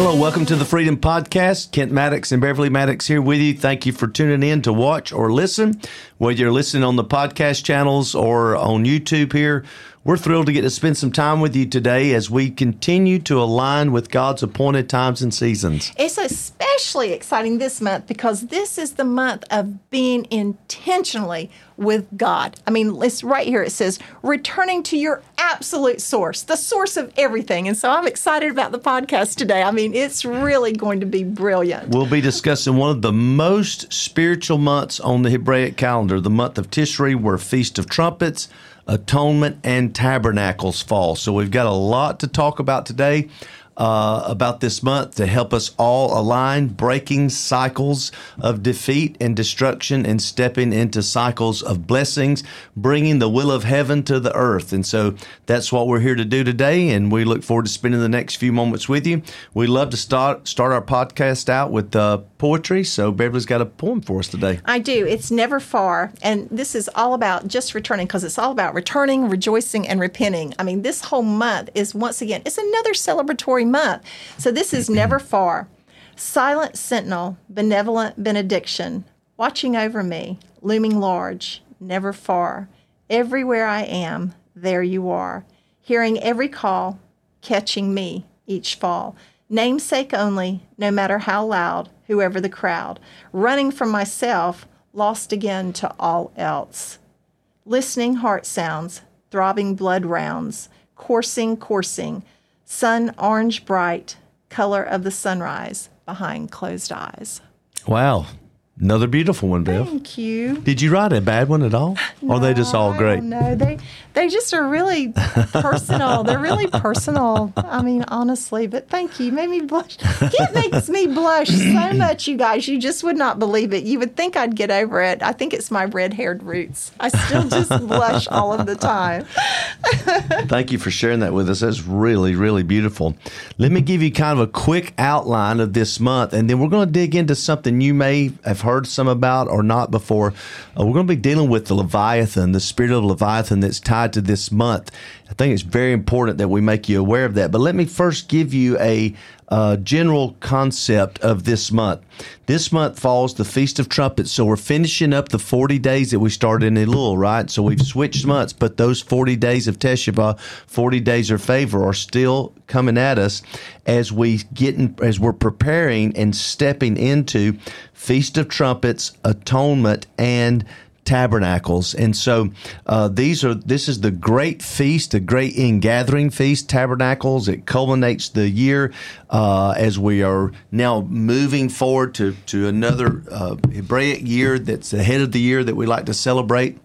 Hello, welcome to the Freedom Podcast. Kent Maddox and Beverly Maddox here with you. Thank you for tuning in to watch or listen. Whether you're listening on the podcast channels or on YouTube here, we're thrilled to get to spend some time with you today as we continue to align with God's appointed times and seasons. It's especially exciting this month because this is the month of being intentionally with God. I mean, it's right here it says returning to your absolute source, the source of everything. And so I'm excited about the podcast today. I mean, it's really going to be brilliant. We'll be discussing one of the most spiritual months on the Hebraic calendar, the month of Tishrei, where Feast of Trumpets, Atonement, and Tabernacles fall. So we've got a lot to talk about today uh, about this month to help us all align, breaking cycles of defeat and destruction and stepping into cycles of blessings, bringing the will of heaven to the earth. And so that's what we're here to do today. And we look forward to spending the next few moments with you. We love to start start our podcast out with uh, poetry. So Beverly's got a poem for us today. I do. It's never far. And this is all about just returning because it's all about returning, rejoicing, and repenting. I mean, this whole month is once again, it's another celebratory month. So this is never mm-hmm. far. Silent sentinel, benevolent benediction, watching over me, looming large, never far. Everywhere I am, there you are, hearing every call, catching me each fall. Namesake only, no matter how loud, whoever the crowd, running from myself, lost again to all else. Listening heart sounds, throbbing blood rounds, coursing, coursing, sun orange bright, color of the sunrise behind closed eyes. Wow. Another beautiful one, Bev. Thank you. Did you write a bad one at all? or are they just all great? No, they they just are really personal. They're really personal. I mean, honestly, but thank you. You made me blush. It makes me blush so much, you guys. You just would not believe it. You would think I'd get over it. I think it's my red haired roots. I still just blush all of the time. Thank you for sharing that with us. That's really, really beautiful. Let me give you kind of a quick outline of this month, and then we're going to dig into something you may have heard some about or not before. Uh, we're going to be dealing with the Leviathan, the spirit of Leviathan that's tied to this month. I think it's very important that we make you aware of that. But let me first give you a uh, general concept of this month. This month falls the Feast of Trumpets, so we're finishing up the 40 days that we started in Elul, right? So we've switched months, but those 40 days of Teshuvah, 40 days of favor, are still coming at us as we get in, as we're preparing and stepping into Feast of Trumpets, Atonement, and tabernacles. And so uh, these are this is the great feast, the great ingathering feast, tabernacles. It culminates the year uh, as we are now moving forward to to another uh, Hebraic year that's ahead of the year that we like to celebrate.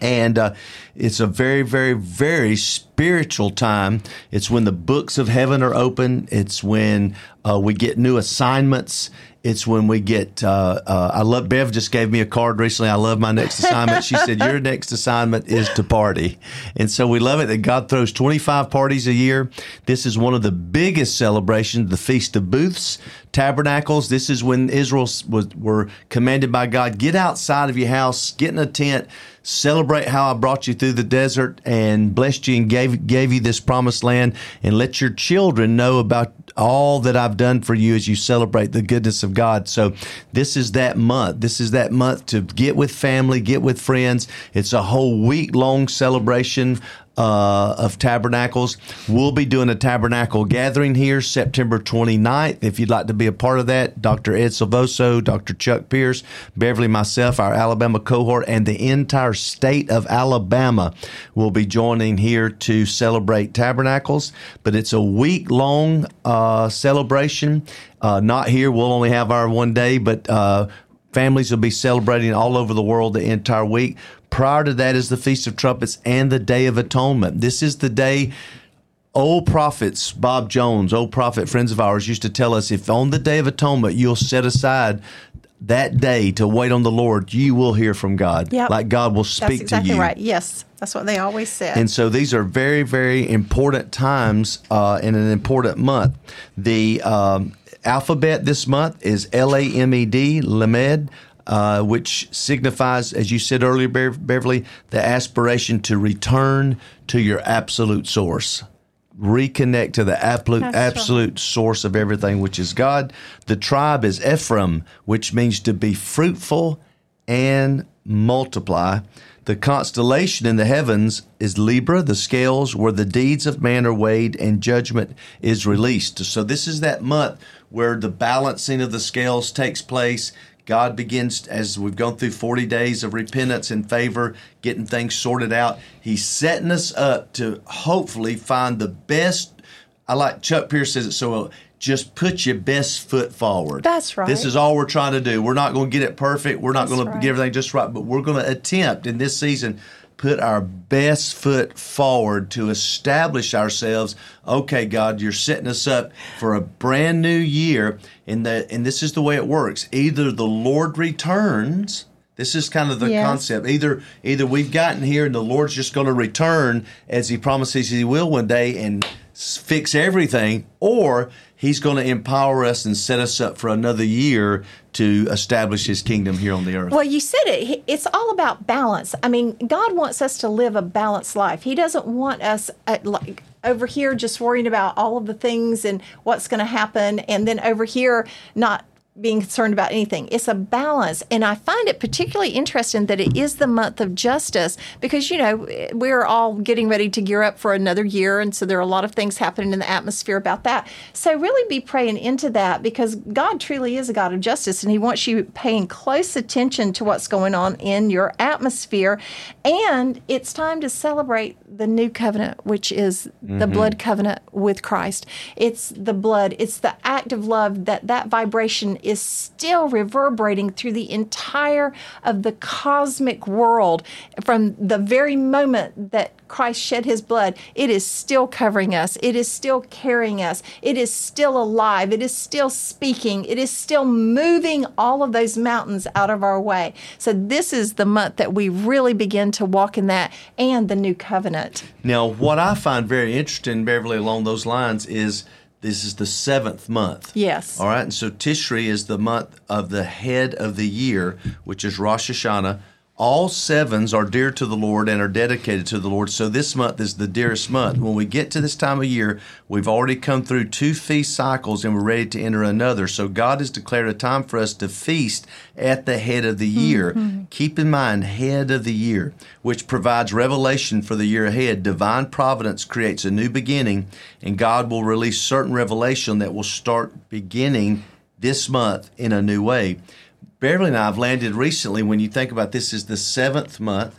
And uh, it's a very, very, very spiritual time. It's when the books of heaven are open. It's when uh, we get new assignments. It's when we get. Uh, uh, I love. Bev just gave me a card recently. I love my next assignment. She said your next assignment is to party, and so we love it that God throws 25 parties a year. This is one of the biggest celebrations, the Feast of Booths, Tabernacles. This is when Israel was were commanded by God get outside of your house, get in a tent celebrate how I brought you through the desert and blessed you and gave gave you this promised land and let your children know about all that I've done for you as you celebrate the goodness of God. So this is that month. This is that month to get with family, get with friends. It's a whole week long celebration uh, of tabernacles. We'll be doing a tabernacle gathering here September 29th. If you'd like to be a part of that, Dr. Ed Silvoso, Dr. Chuck Pierce, Beverly, myself, our Alabama cohort, and the entire state of Alabama will be joining here to celebrate tabernacles. But it's a week long uh, celebration. Uh, not here. We'll only have our one day, but uh, families will be celebrating all over the world the entire week. Prior to that is the Feast of Trumpets and the Day of Atonement. This is the day old prophets, Bob Jones, old prophet friends of ours, used to tell us if on the Day of Atonement you'll set aside that day to wait on the Lord, you will hear from God. Yep. Like God will speak That's exactly to you. right. Yes, that's what they always said. And so these are very, very important times uh, in an important month. The um, alphabet this month is L A M E D, Lamed. Uh, which signifies, as you said earlier, Beverly, the aspiration to return to your absolute source. reconnect to the absolute, That's absolute source of everything, which is God. The tribe is Ephraim, which means to be fruitful and multiply. The constellation in the heavens is Libra, the scales where the deeds of man are weighed and judgment is released. So, this is that month where the balancing of the scales takes place. God begins, as we've gone through 40 days of repentance and favor, getting things sorted out. He's setting us up to hopefully find the best. I like Chuck Pierce says it so well. Just put your best foot forward. That's right. This is all we're trying to do. We're not going to get it perfect. We're not That's going to right. get everything just right, but we're going to attempt in this season put our best foot forward to establish ourselves. Okay, God, you're setting us up for a brand new year, and that and this is the way it works. Either the Lord returns. This is kind of the Yes. concept. Either either we've gotten here and the Lord's just going to return as He promises He will one day and fix everything, or He's going to empower us and set us up for another year to establish His kingdom here on the earth. Well, you said it. It's all about balance. I mean, God wants us to live a balanced life. He doesn't want us uh, like over here just worrying about all of the things and what's going to happen, and then over here not being concerned about anything. It's a balance. And I find it particularly interesting that it is the month of justice because, you know, we're all getting ready to gear up for another year. And so there are a lot of things happening in the atmosphere about that. So really be praying into that because God truly is a God of justice and He wants you paying close attention to what's going on in your atmosphere. And it's time to celebrate the new covenant, which is the mm-hmm. blood covenant with Christ. It's the blood, it's the act of love that that vibration is still reverberating through the entire of the cosmic world from the very moment that Christ shed his blood. It is still covering us. It is still carrying us. It is still alive. It is still speaking. It is still moving all of those mountains out of our way. So this is the month that we really begin to walk in that and the new covenant. Now, what I find very interesting, Beverly, along those lines is this is the seventh month. Yes. All right. And so Tishrei is the month of the head of the year, which is Rosh Hashanah. All sevens are dear to the Lord and are dedicated to the Lord. So this month is the dearest month. When we get to this time of year, we've already come through two feast cycles and we're ready to enter another. So God has declared a time for us to feast at the head of the year. Mm-hmm. Keep in mind, head of the year, which provides revelation for the year ahead. Divine providence creates a new beginning, and God will release certain revelation that will start beginning this month in a new way. Beverly and I have landed recently. When you think about this, is the seventh month.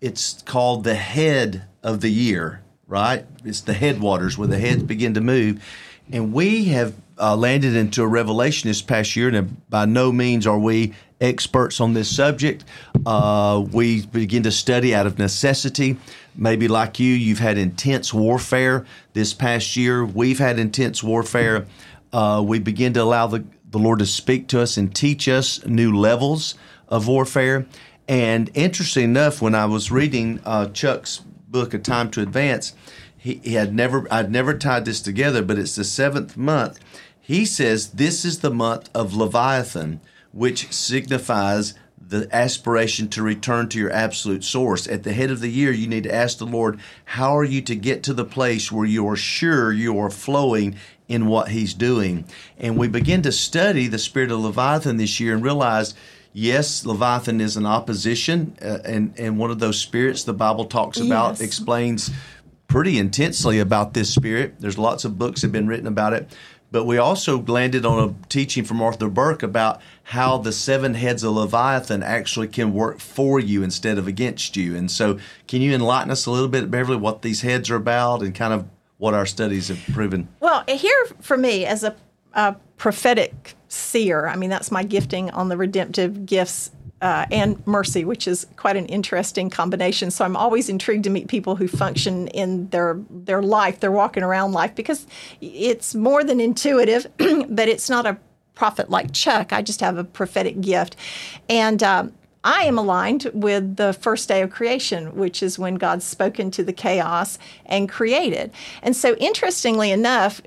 It's called the head of the year, right? It's the headwaters where the heads begin to move, and we have uh, landed into a revelation this past year. And by no means are we experts on this subject. Uh, we begin to study out of necessity. Maybe like you, you've had intense warfare this past year. We've had intense warfare. Uh, we begin to allow the the Lord to speak to us and teach us new levels of warfare. And interesting enough, when I was reading uh, Chuck's book, A Time to Advance, he, he had never I'd never tied this together, but it's the seventh month. He says this is the month of Leviathan, which signifies the aspiration to return to your absolute source. At the head of the year, you need to ask the Lord, how are you to get to the place where you are sure you are flowing in what He's doing? And we begin to study the spirit of Leviathan this year and realize. Yes, Leviathan is an opposition, uh, and and one of those spirits the Bible talks about Yes. explains pretty intensely about this spirit. There's lots of books that have been written about it. But we also landed on a teaching from Arthur Burk about how the seven heads of Leviathan actually can work for you instead of against you. And so, can you enlighten us a little bit, Beverly, what these heads are about and kind of what our studies have proven? Well, here for me as a, a prophetic seer, I mean, that's my gifting on the redemptive gifts uh, and mercy, which is quite an interesting combination. So I'm always intrigued to meet people who function in their their life, their walking around life, because it's more than intuitive, but it's not a prophet like Chuck. I just have a prophetic gift, and. Um, I am aligned with the first day of creation, which is when God spoke into the chaos and created. And so, interestingly enough,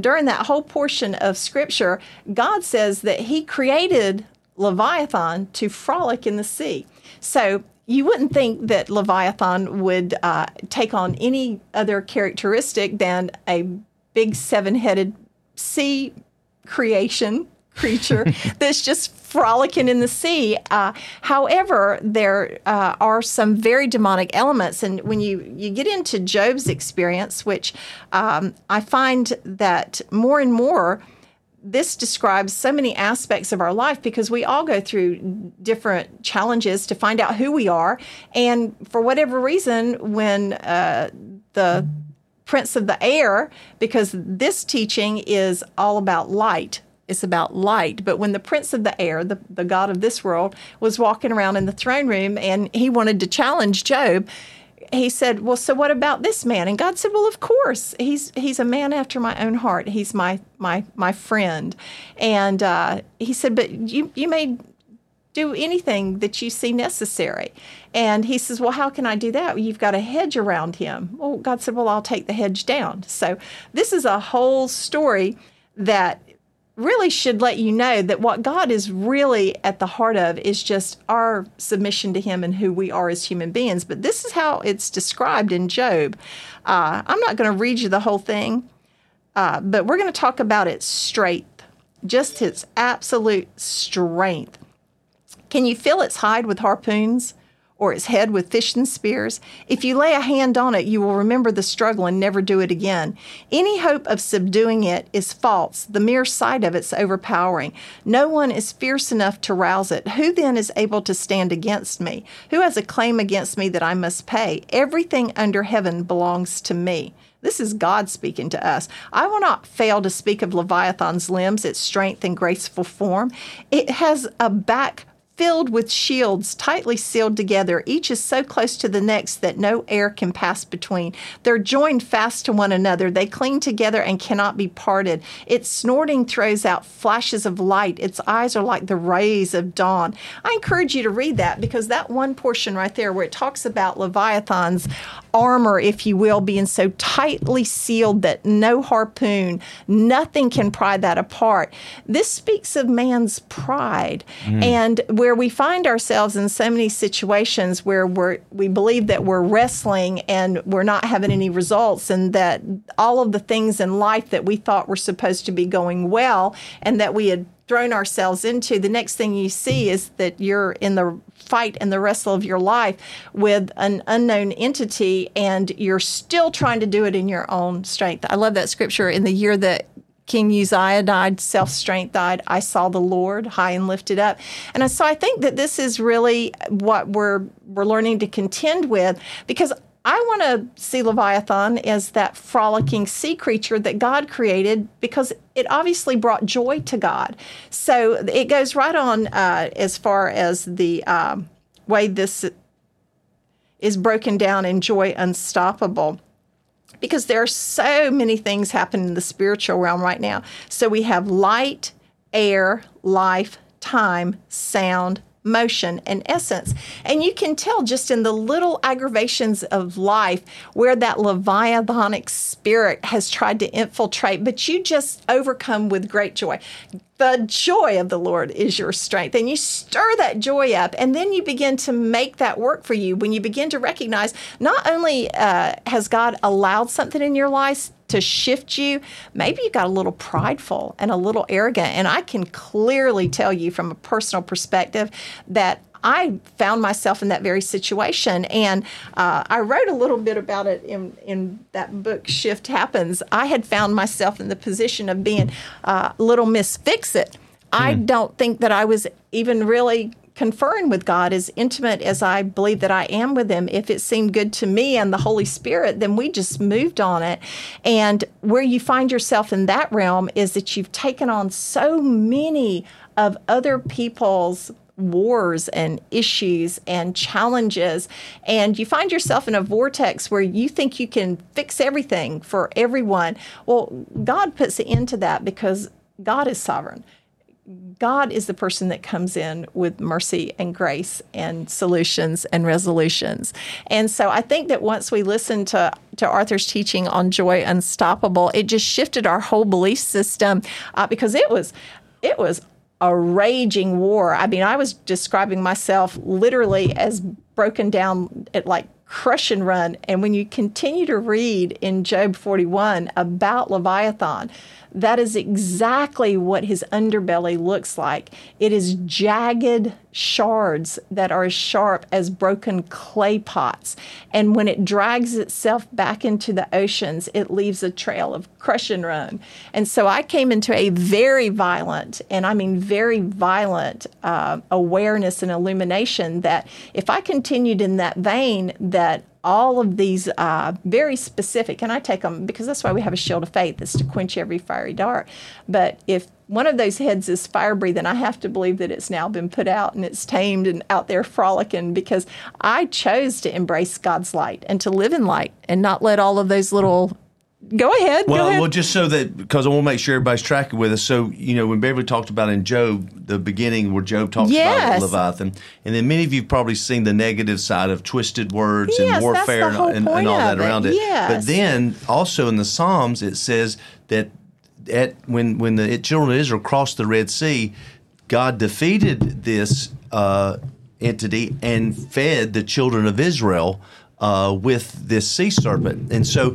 during that whole portion of scripture, God says that He created Leviathan to frolic in the sea. So you wouldn't think that Leviathan would uh, take on any other characteristic than a big seven headed sea creation creature that's just frolicking in the sea. Uh, however, there uh, are some very demonic elements, and when you you get into Job's experience, which um, I find that more and more. This describes so many aspects of our life because we all go through different challenges to find out who we are. And for whatever reason, when uh, the prince of the air, because this teaching is all about light, it's about light. But when the prince of the air, the, the God of this world, was walking around in the throne room and he wanted to challenge Job, he said, "Well, so what about this man?" And God said, "Well, of course, he's he's a man after my own heart. He's my my my friend." And uh, he said, "But you you may do anything that you see necessary." And he says, "Well, how can I do that? You've got a hedge around him." Well, God said, "Well, I'll take the hedge down." So this is a whole story that really should let you know that what God is really at the heart of is just our submission to Him and who we are as human beings. But this is how it's described in Job. Uh, I'm not going to read you the whole thing, uh, but we're going to talk about its strength, just its absolute strength. Can you feel its hide with harpoons? Or its head with fishing spears. If you lay a hand on it, you will remember the struggle and never do it again. Any hope of subduing it is false. The mere sight of it's overpowering. No one is fierce enough to rouse it. Who then is able to stand against me? Who has a claim against me that I must pay? Everything under heaven belongs to me. This is God speaking to us. I will not fail to speak of Leviathan's limbs, its strength and graceful form. It has a back filled with shields tightly sealed together. Each is so close to the next that no air can pass between. They're joined fast to one another. They cling together and cannot be parted. Its snorting throws out flashes of light. Its eyes are like the rays of dawn. I encourage you to read that because that one portion right there where it talks about Leviathan's armor, if you will, being so tightly sealed that no harpoon, nothing can pry that apart. This speaks of man's pride. Mm. And where we find ourselves in so many situations where we're, we believe that we're wrestling and we're not having any results, and that all of the things in life that we thought were supposed to be going well and that we had thrown ourselves into, the next thing you see is that you're in the fight and the wrestle of your life with an unknown entity and you're still trying to do it in your own strength. I love that scripture in the year that King Uzziah died, self strength died. I saw the Lord high and lifted up. And so I think that this is really what we're we're learning to contend with because I want to see Leviathan as that frolicking sea creature that God created because it obviously brought joy to God. So it goes right on uh, as far as the um, way this is broken down in joy unstoppable because there are so many things happening in the spiritual realm right now. So we have light, air, life, time, sound, motion, and essence. And you can tell just in the little aggravations of life where that leviathanic spirit has tried to infiltrate, but you just overcome with great joy. The joy of the Lord is your strength. And you stir that joy up, and then you begin to make that work for you when you begin to recognize not only uh, has God allowed something in your life to shift you, maybe you got a little prideful and a little arrogant. And I can clearly tell you from a personal perspective that I found myself in that very situation. And uh, I wrote a little bit about it in, in that book, Shift Happens. I had found myself in the position of being uh, little Miss Fix It. I hmm. don't think that I was even really conferring with God as intimate as I believe that I am with Him. If it seemed good to me and the Holy Spirit, then we just moved on it. And where you find yourself in that realm is that you've taken on so many of other people's wars and issues and challenges. And you find yourself in a vortex where you think you can fix everything for everyone. Well, God puts an end to that because God is sovereign. God is the person that comes in with mercy and grace and solutions and resolutions. And so I think that once we listened to, to Arthur's teaching on joy unstoppable, it just shifted our whole belief system uh, because it was it was a raging war. I mean, I was describing myself literally as broken down at like crush and run. And when you continue to read in Job 41 about Leviathan, that is exactly what his underbelly looks like. It is jagged shards that are as sharp as broken clay pots. And when it drags itself back into the oceans, it leaves a trail of crush and run. And so I came into a very violent, and I mean very violent, uh, awareness and illumination that if I continued in that vein, that all of these uh, very specific, and I take them because that's why we have a shield of faith, is to quench every fiery dart. But if one of those heads is fire breathing, I have to believe that it's now been put out and it's tamed and out there frolicking because I chose to embrace God's light and to live in light and not let all of those little Go ahead. Well, go ahead. well, just so that because I want to make sure everybody's tracking with us. So you know, when Beverly talked about in Job, the beginning where Job talks Yes. about Leviathan, and then many of you have probably seen the negative side of twisted words Yes, and warfare and, and, and all that of it. around it. Yes. But then also in the Psalms, it says that at when when the children of Israel crossed the Red Sea, God defeated this uh, entity and fed the children of Israel uh, with this sea serpent, and so.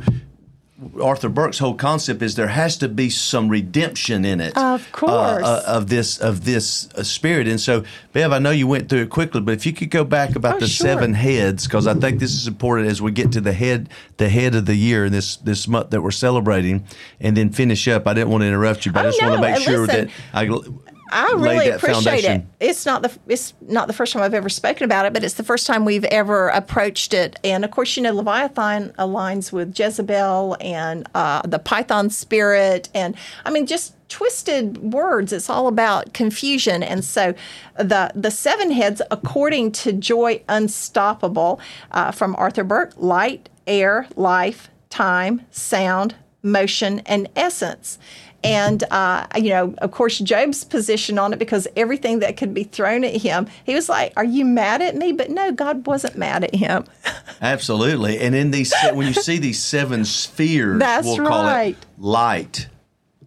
Arthur Burk's whole concept is there has to be some redemption in it, Of uh, course. uh, of this of this uh, spirit. And so, Bev, I know you went through it quickly, but if you could go back about Oh, the sure. seven heads, because I think this is important as we get to the head the head of the year this this month that we're celebrating, and then finish up. I didn't want to interrupt you, but I Oh, just want to make sure listen, that I. I really appreciate foundation. it. It's not the it's not the first time I've ever spoken about it, but it's the first time we've ever approached it. And of course, you know, Leviathan aligns with Jezebel and uh, the Python spirit, and I mean, just twisted words. It's all about confusion. And so, the the seven heads, according to Joy Unstoppable uh, from Arthur Burk, light, air, life, time, sound, motion, and essence. And, uh, you know, of course, Job's position on it because everything that could be thrown at him, he was like, Are you mad at me? But no, God wasn't mad at him. Absolutely. And in these, when you see these seven spheres, That's we'll call right. it light,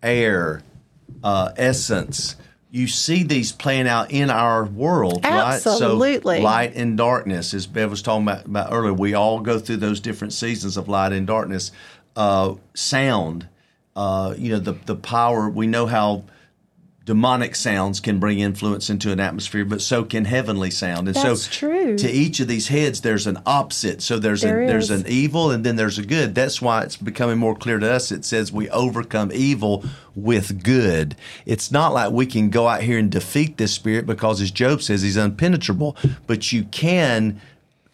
air, uh, essence. You see these playing out in our world, right? Absolutely. So light and darkness, as Bev was talking about, about earlier, we all go through those different seasons of light and darkness. Uh, sound, uh, you know, the the power. We know how demonic sounds can bring influence into an atmosphere, but so can heavenly sound. And That's so true. to each of these heads there's an opposite. So there's There a there's an evil and then there's a good. That's why it's becoming more clear to us. It says we overcome evil with good. It's not like we can go out here and defeat this spirit because as Job says he's unpenetrable, but you can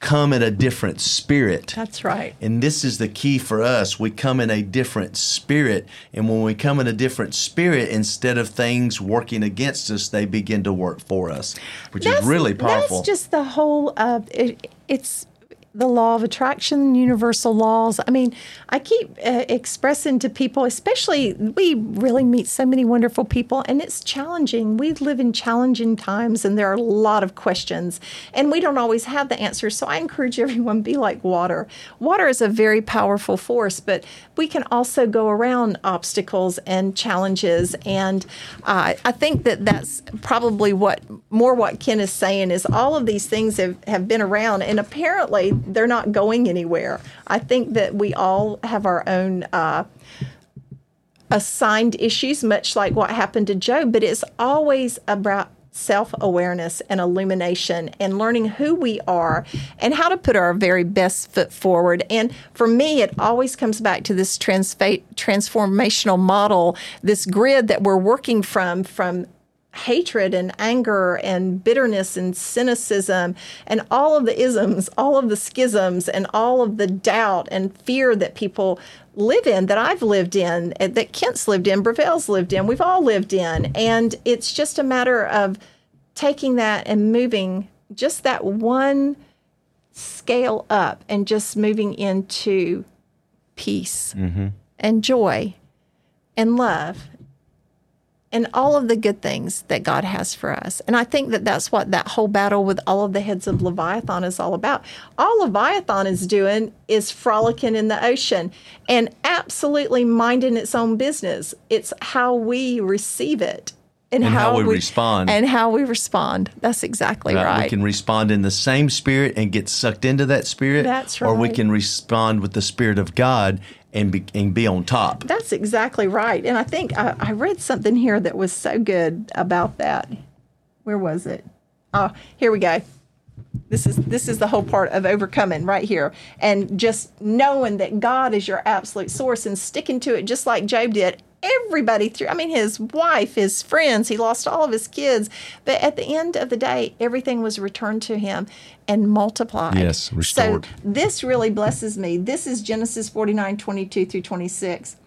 come in a different spirit. That's right. And this is the key for us. We come in a different spirit. And when we come in a different spirit, instead of things working against us, they begin to work for us, which is really powerful. That's just the whole. Uh, it, it's the law of attraction, universal laws. I mean, I keep uh, expressing to people, especially we really meet so many wonderful people, and it's challenging. We live in challenging times, and there are a lot of questions, and we don't always have the answers. So I encourage everyone be like water. Water is a very powerful force, but we can also go around obstacles and challenges. And uh, I think that that's probably what more what Kent is saying is all of these things have, have been around, and apparently they're not going anywhere. I think that we all have our own. Uh, assigned issues, much like what happened to Job, but it's always about self awareness and illumination and learning who we are and how to put our very best foot forward. And for me, it always comes back to this transformational model, this grid that we're working from, from hatred and anger and bitterness and cynicism and all of the isms, all of the schisms and all of the doubt and fear that people live in, that I've lived in, eh, that Kent's lived in, Bravel's lived in, we've all lived in. And it's just a matter of taking that and moving just that one scale up and just moving into peace and joy and love and all of the good things that God has for us. And I think that that's what that whole battle with all of the heads of Leviathan is all about. All Leviathan is doing is frolicking in the ocean and absolutely minding its own business. It's how we receive it and, And how we respond. and how we respond. That's exactly right. Right. We can respond in the same spirit and get sucked into that spirit. That's right. Or we can respond with the spirit of God and be, and be on top. That's exactly right. And I think I, I read something here that was so good about that. Where was it? Oh, here we go. This is this is the whole part of overcoming right here, and just knowing that God is your absolute source and sticking to it, just like Job did. Everybody through, I mean, his wife, his friends, he lost all of his kids, but at the end of the day, everything was returned to him and multiplied. Yes, restored. So this really blesses me. This is Genesis 49, 22 through 26.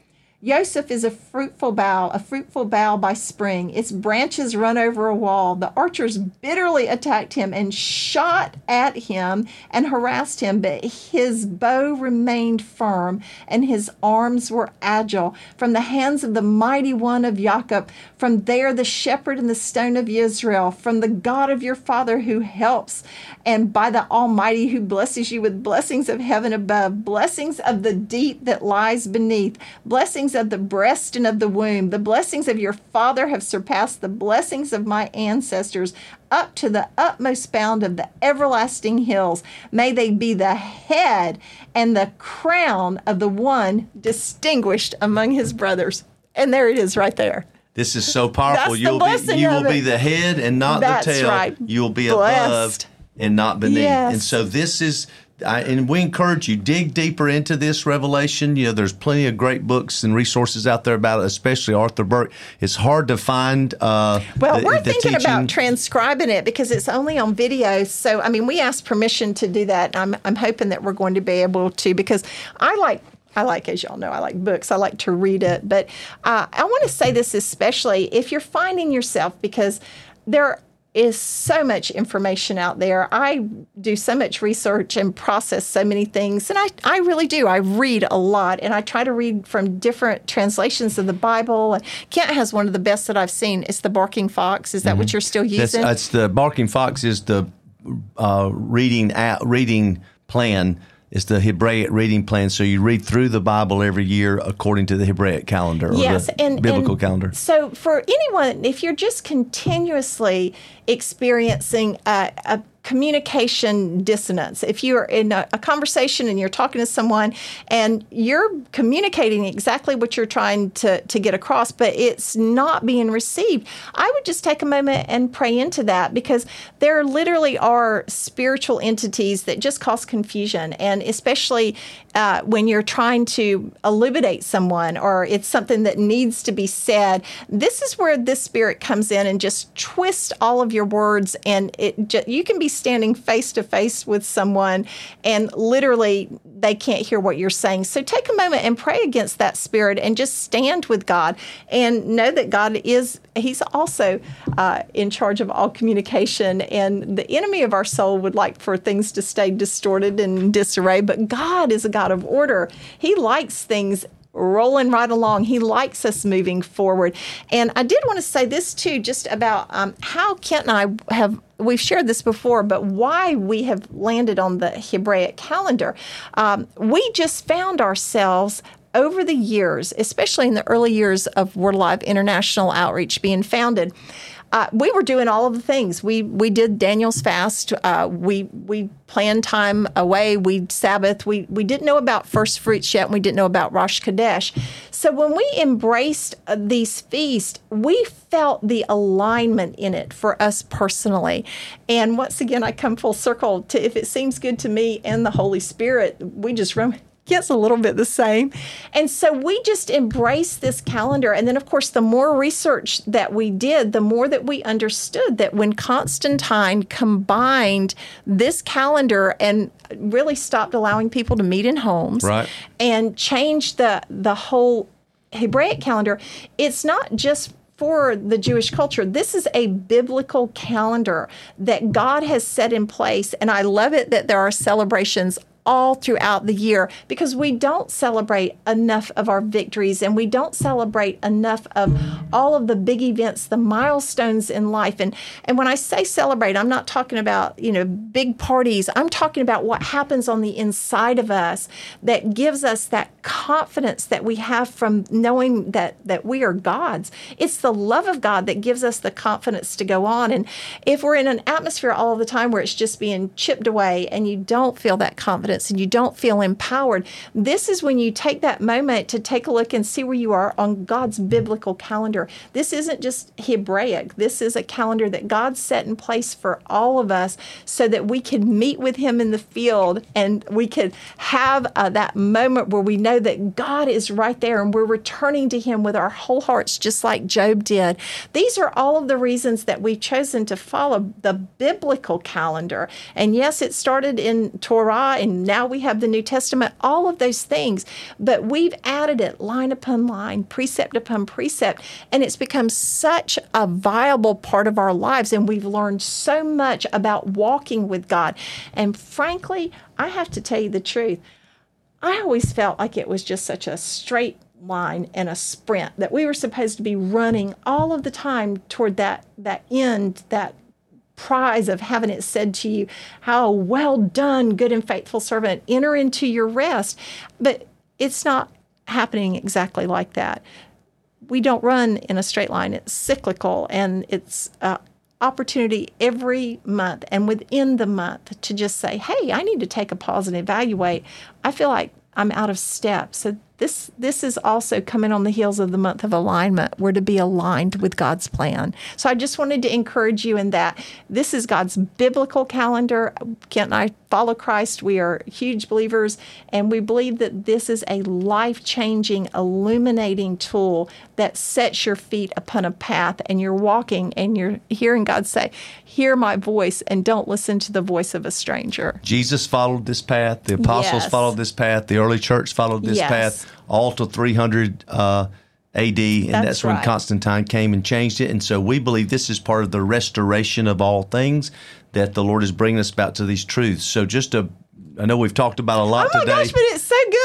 Joseph is a fruitful bough, a fruitful bough by spring. Its branches run over a wall. The archers bitterly attacked him and shot at him and harassed him, but his bow remained firm and his arms were agile. From the hands of the mighty one of Jacob, from there the shepherd and the stone of Israel, from the God of your father who helps, and by the Almighty who blesses you with blessings of heaven above, blessings of the deep that lies beneath, blessings of the breast and of the womb. The blessings of your father have surpassed the blessings of my ancestors up to the utmost bound of the everlasting hills. May they be the head and the crown of the one distinguished among his brothers. And there it is right there. This is so powerful. You'll be you will be the head and not That's the tail. right. You'll be Blessed. above and not beneath. Yes. And so this is I, and we encourage you dig deeper into this revelation. You know, there's plenty of great books and resources out there about it, especially Arthur Burk. It's hard to find. Uh, Well, the- we're the thinking teaching. about transcribing it because it's only on video. So, I mean, we asked permission to do that. I'm, I'm hoping that we're going to be able to because I like. I like, as y'all know, I like books. I like to read it. But uh, I want to say this especially if you're finding yourself, because there is so much information out there. I do so much research and process so many things. And I, I really do. I read a lot and I try to read from different translations of the Bible. Kent has one of the best that I've seen. It's the Barking Fox. Is that what you're still That's, using? that's the Barking Fox is the uh, reading reading plan. It's the Hebraic reading plan. So you read through the Bible every year according to the Hebraic calendar or yes, the and biblical and calendar. So for anyone, if you're just continuously experiencing a, a communication dissonance, if you're in a, a conversation and you're talking to someone and you're communicating exactly what you're trying to, to get across, but it's not being received, I would just take a moment and pray into that because there literally are spiritual entities that just cause confusion, and especially uh, when you're trying to illuminate someone or it's something that needs to be said. This is where this spirit comes in and just twists all of your words, and it you can be standing face to face with someone, and literally they can't hear what you're saying. So take a moment and pray against that spirit, and just stand with God, and know that God is He's also uh, in charge of all communication, and the enemy of our soul would like for things to stay distorted and disarray, but God is a God of order. He likes things rolling right along. He likes us moving forward. And I did want to say this too, just about um, how Kent and I have. We've shared this before, but why we have landed on the Hebraic calendar. Um, we just found ourselves over the years, especially in the early years of Word Alive International Outreach being founded, uh, we were doing all of the things. We we did Daniel's fast. Uh, we we planned time away. We Sabbath. We we didn't know about first fruits yet. And we didn't know about Rosh Chodesh. So when we embraced uh, these feasts, we felt the alignment in it for us personally. And once again, I come full circle to if it seems good to me and the Holy Spirit, we just run gets a little bit the same. And so we just embraced this calendar. And then, of course, the more research that we did, the more that we understood that when Constantine combined this calendar and really stopped allowing people to meet in homes Right. and changed the, the whole Hebraic calendar, it's not just for the Jewish culture. This is a biblical calendar that God has set in place. And I love it that there are celebrations all throughout the year because we don't celebrate enough of our victories and we don't celebrate enough of all of the big events, the milestones in life. And and when I say celebrate, I'm not talking about, you know, big parties. I'm talking about what happens on the inside of us that gives us that confidence that we have from knowing that that we are God's. It's the love of God that gives us the confidence to go on. And if we're in an atmosphere all the time where it's just being chipped away and you don't feel that confidence and you don't feel empowered, this is when you take that moment to take a look and see where you are on God's biblical calendar. This isn't just Hebraic. This is a calendar that God set in place for all of us so that we can meet with him in the field and we could have uh, that moment where we know that God is right there and we're returning to him with our whole hearts just like Job did. These are all of the reasons that we've chosen to follow the biblical calendar. And yes, it started in Torah and now we have the New Testament, all of those things, but we've added it line upon line, precept upon precept, and it's become such a viable part of our lives. And we've learned so much about walking with God. And frankly, I have to tell you the truth. I always felt like it was just such a straight line and a sprint that we were supposed to be running all of the time toward that that end that prize of having it said to you how well done good and faithful servant enter into your rest but it's not happening exactly like that we don't run in a straight line it's cyclical and it's uh, opportunity every month and within the month to just say, hey, I need to take a pause and evaluate. I feel like I'm out of step. So this this is also coming on the heels of the month of alignment. We're to be aligned with God's plan. So I just wanted to encourage you in that this is God's biblical calendar. Kent and I follow Christ. We are huge believers, and we believe that this is a life changing, illuminating tool that sets your feet upon a path, and you're walking and you're hearing God say, "Hear my voice, and don't listen to the voice of a stranger." Jesus followed this path. The apostles Yes. followed this path. The early church followed this Yes. path all to 300 uh, AD, and that's, That's when right. Constantine came and changed it. And so we believe this is part of the restoration of all things that the Lord is bringing us about to these truths. So just to, I know we've talked about a lot Oh my today. gosh, but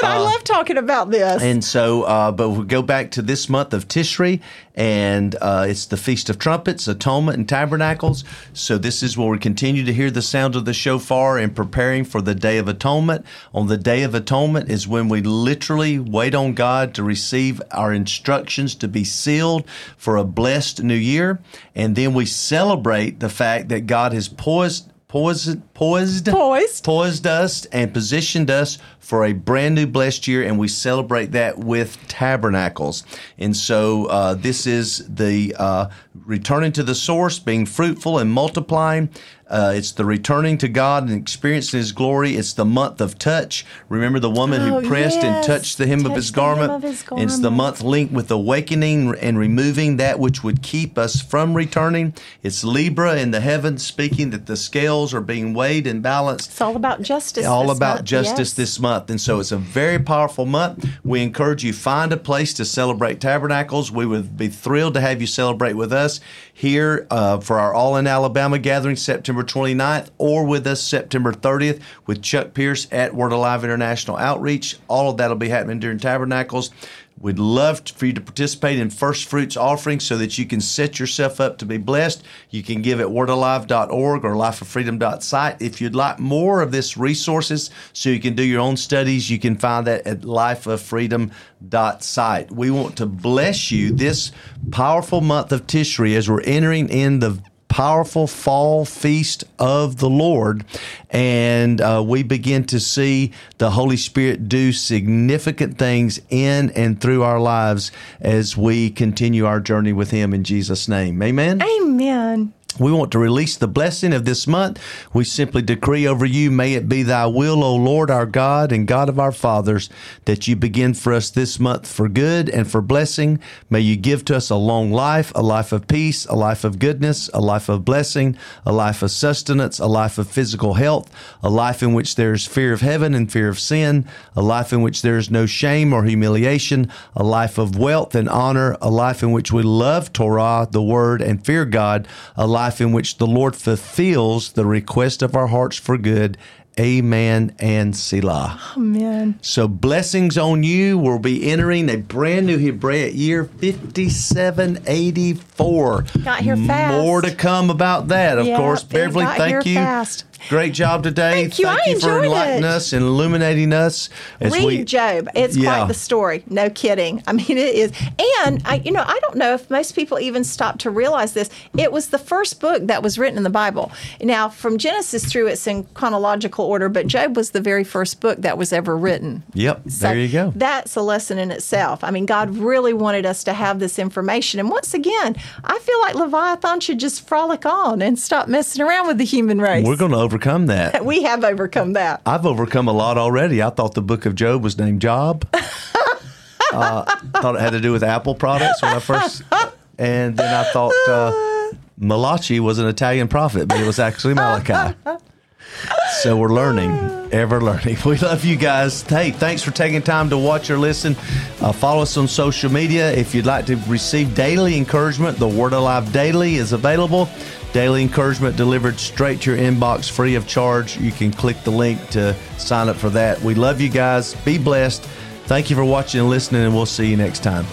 good. I love talking about this. And so, uh, but we go back to this month of Tishrei, and uh, it's the Feast of Trumpets, Atonement, and Tabernacles. So this is where we continue to hear the sound of the shofar and preparing for the Day of Atonement. On the Day of Atonement is when we literally wait on God to receive our instructions to be sealed for a blessed new year, and then we celebrate the fact that God has poised. Poised, poised, Poised. poised us and positioned us for a brand new blessed year, and we celebrate that with tabernacles. And so, uh, this is the uh, returning to the source, being fruitful and multiplying. Uh, it's the returning to God and experiencing His glory. It's the month of touch. Remember the woman Oh, who pressed and touched the hem of His garment. of his It's the month linked with awakening and removing that which would keep us from returning. It's Libra in the heavens speaking that the scales are being weighed and balanced it's all about justice. all this about month. justice Yes. this month. And so it's a very powerful month. We encourage you find a place to celebrate tabernacles. We would be thrilled to have you celebrate with us here uh, for our All in Alabama gathering September 29th or with us September 30th with Chuck Pierce at Word Alive International Outreach. All of that will be happening during tabernacles. We'd love for you to participate in first fruits offerings so that you can set yourself up to be blessed. You can give at wordalive.org or lifeoffreedom.site. If you'd like more of this resources so you can do your own studies, you can find that at lifeoffreedom.site. We want to bless you this powerful month of Tishrei as we're entering in the powerful fall feast of the Lord. And uh, we begin to see the Holy Spirit do significant things in and through our lives as we continue our journey with Him in Jesus' name. Amen. Amen. We want to release the blessing of this month. We simply decree over you, may it be thy will, O Lord, our God and God of our fathers, that you begin for us this month for good and for blessing. May you give to us a long life, a life of peace, a life of goodness, a life of blessing, a life of sustenance, a life of physical health, a life in which there is fear of heaven and fear of sin, a life in which there is no shame or humiliation, a life of wealth and honor, a life in which we love Torah, the word, and fear God, a life in which the Lord fulfills the request of our hearts for good Amen and Selah. Amen. So blessings on you. We'll be entering a brand new Hebraic year, 5784. Got here fast. More to come about that, of Yeah, course. Beverly, thank you. fast. Great job today. Thank you. I for enlightening it. us and illuminating us as Read we Job. It's Yeah. quite the story. No kidding. I mean, it is. And I, you know, I don't know if most people even stop to realize this. It was the first book that was written in the Bible. Now, from Genesis through, it's in chronological order, but Job was the very first book that was ever written. Yep, So there you go. That's a lesson in itself. I mean, God really wanted us to have this information. And once again, I feel like Leviathan should just frolic on and stop messing around with the human race. We're going to overcome that. we have overcome that. I've overcome a lot already. I thought the book of Job was named Job. uh, thought it had to do with Apple products when I first, and then I thought uh, Malachi was an Italian prophet, but it was actually Malachi. So we're learning, ever learning. We love you guys. Hey, thanks for taking time to watch or listen. Uh, follow us on social media. If you'd like to receive daily encouragement, the Word Alive Daily is available. Daily encouragement delivered straight to your inbox free of charge. You can click the link to sign up for that. We love you guys. Be blessed. Thank you for watching and listening, and we'll see you next time.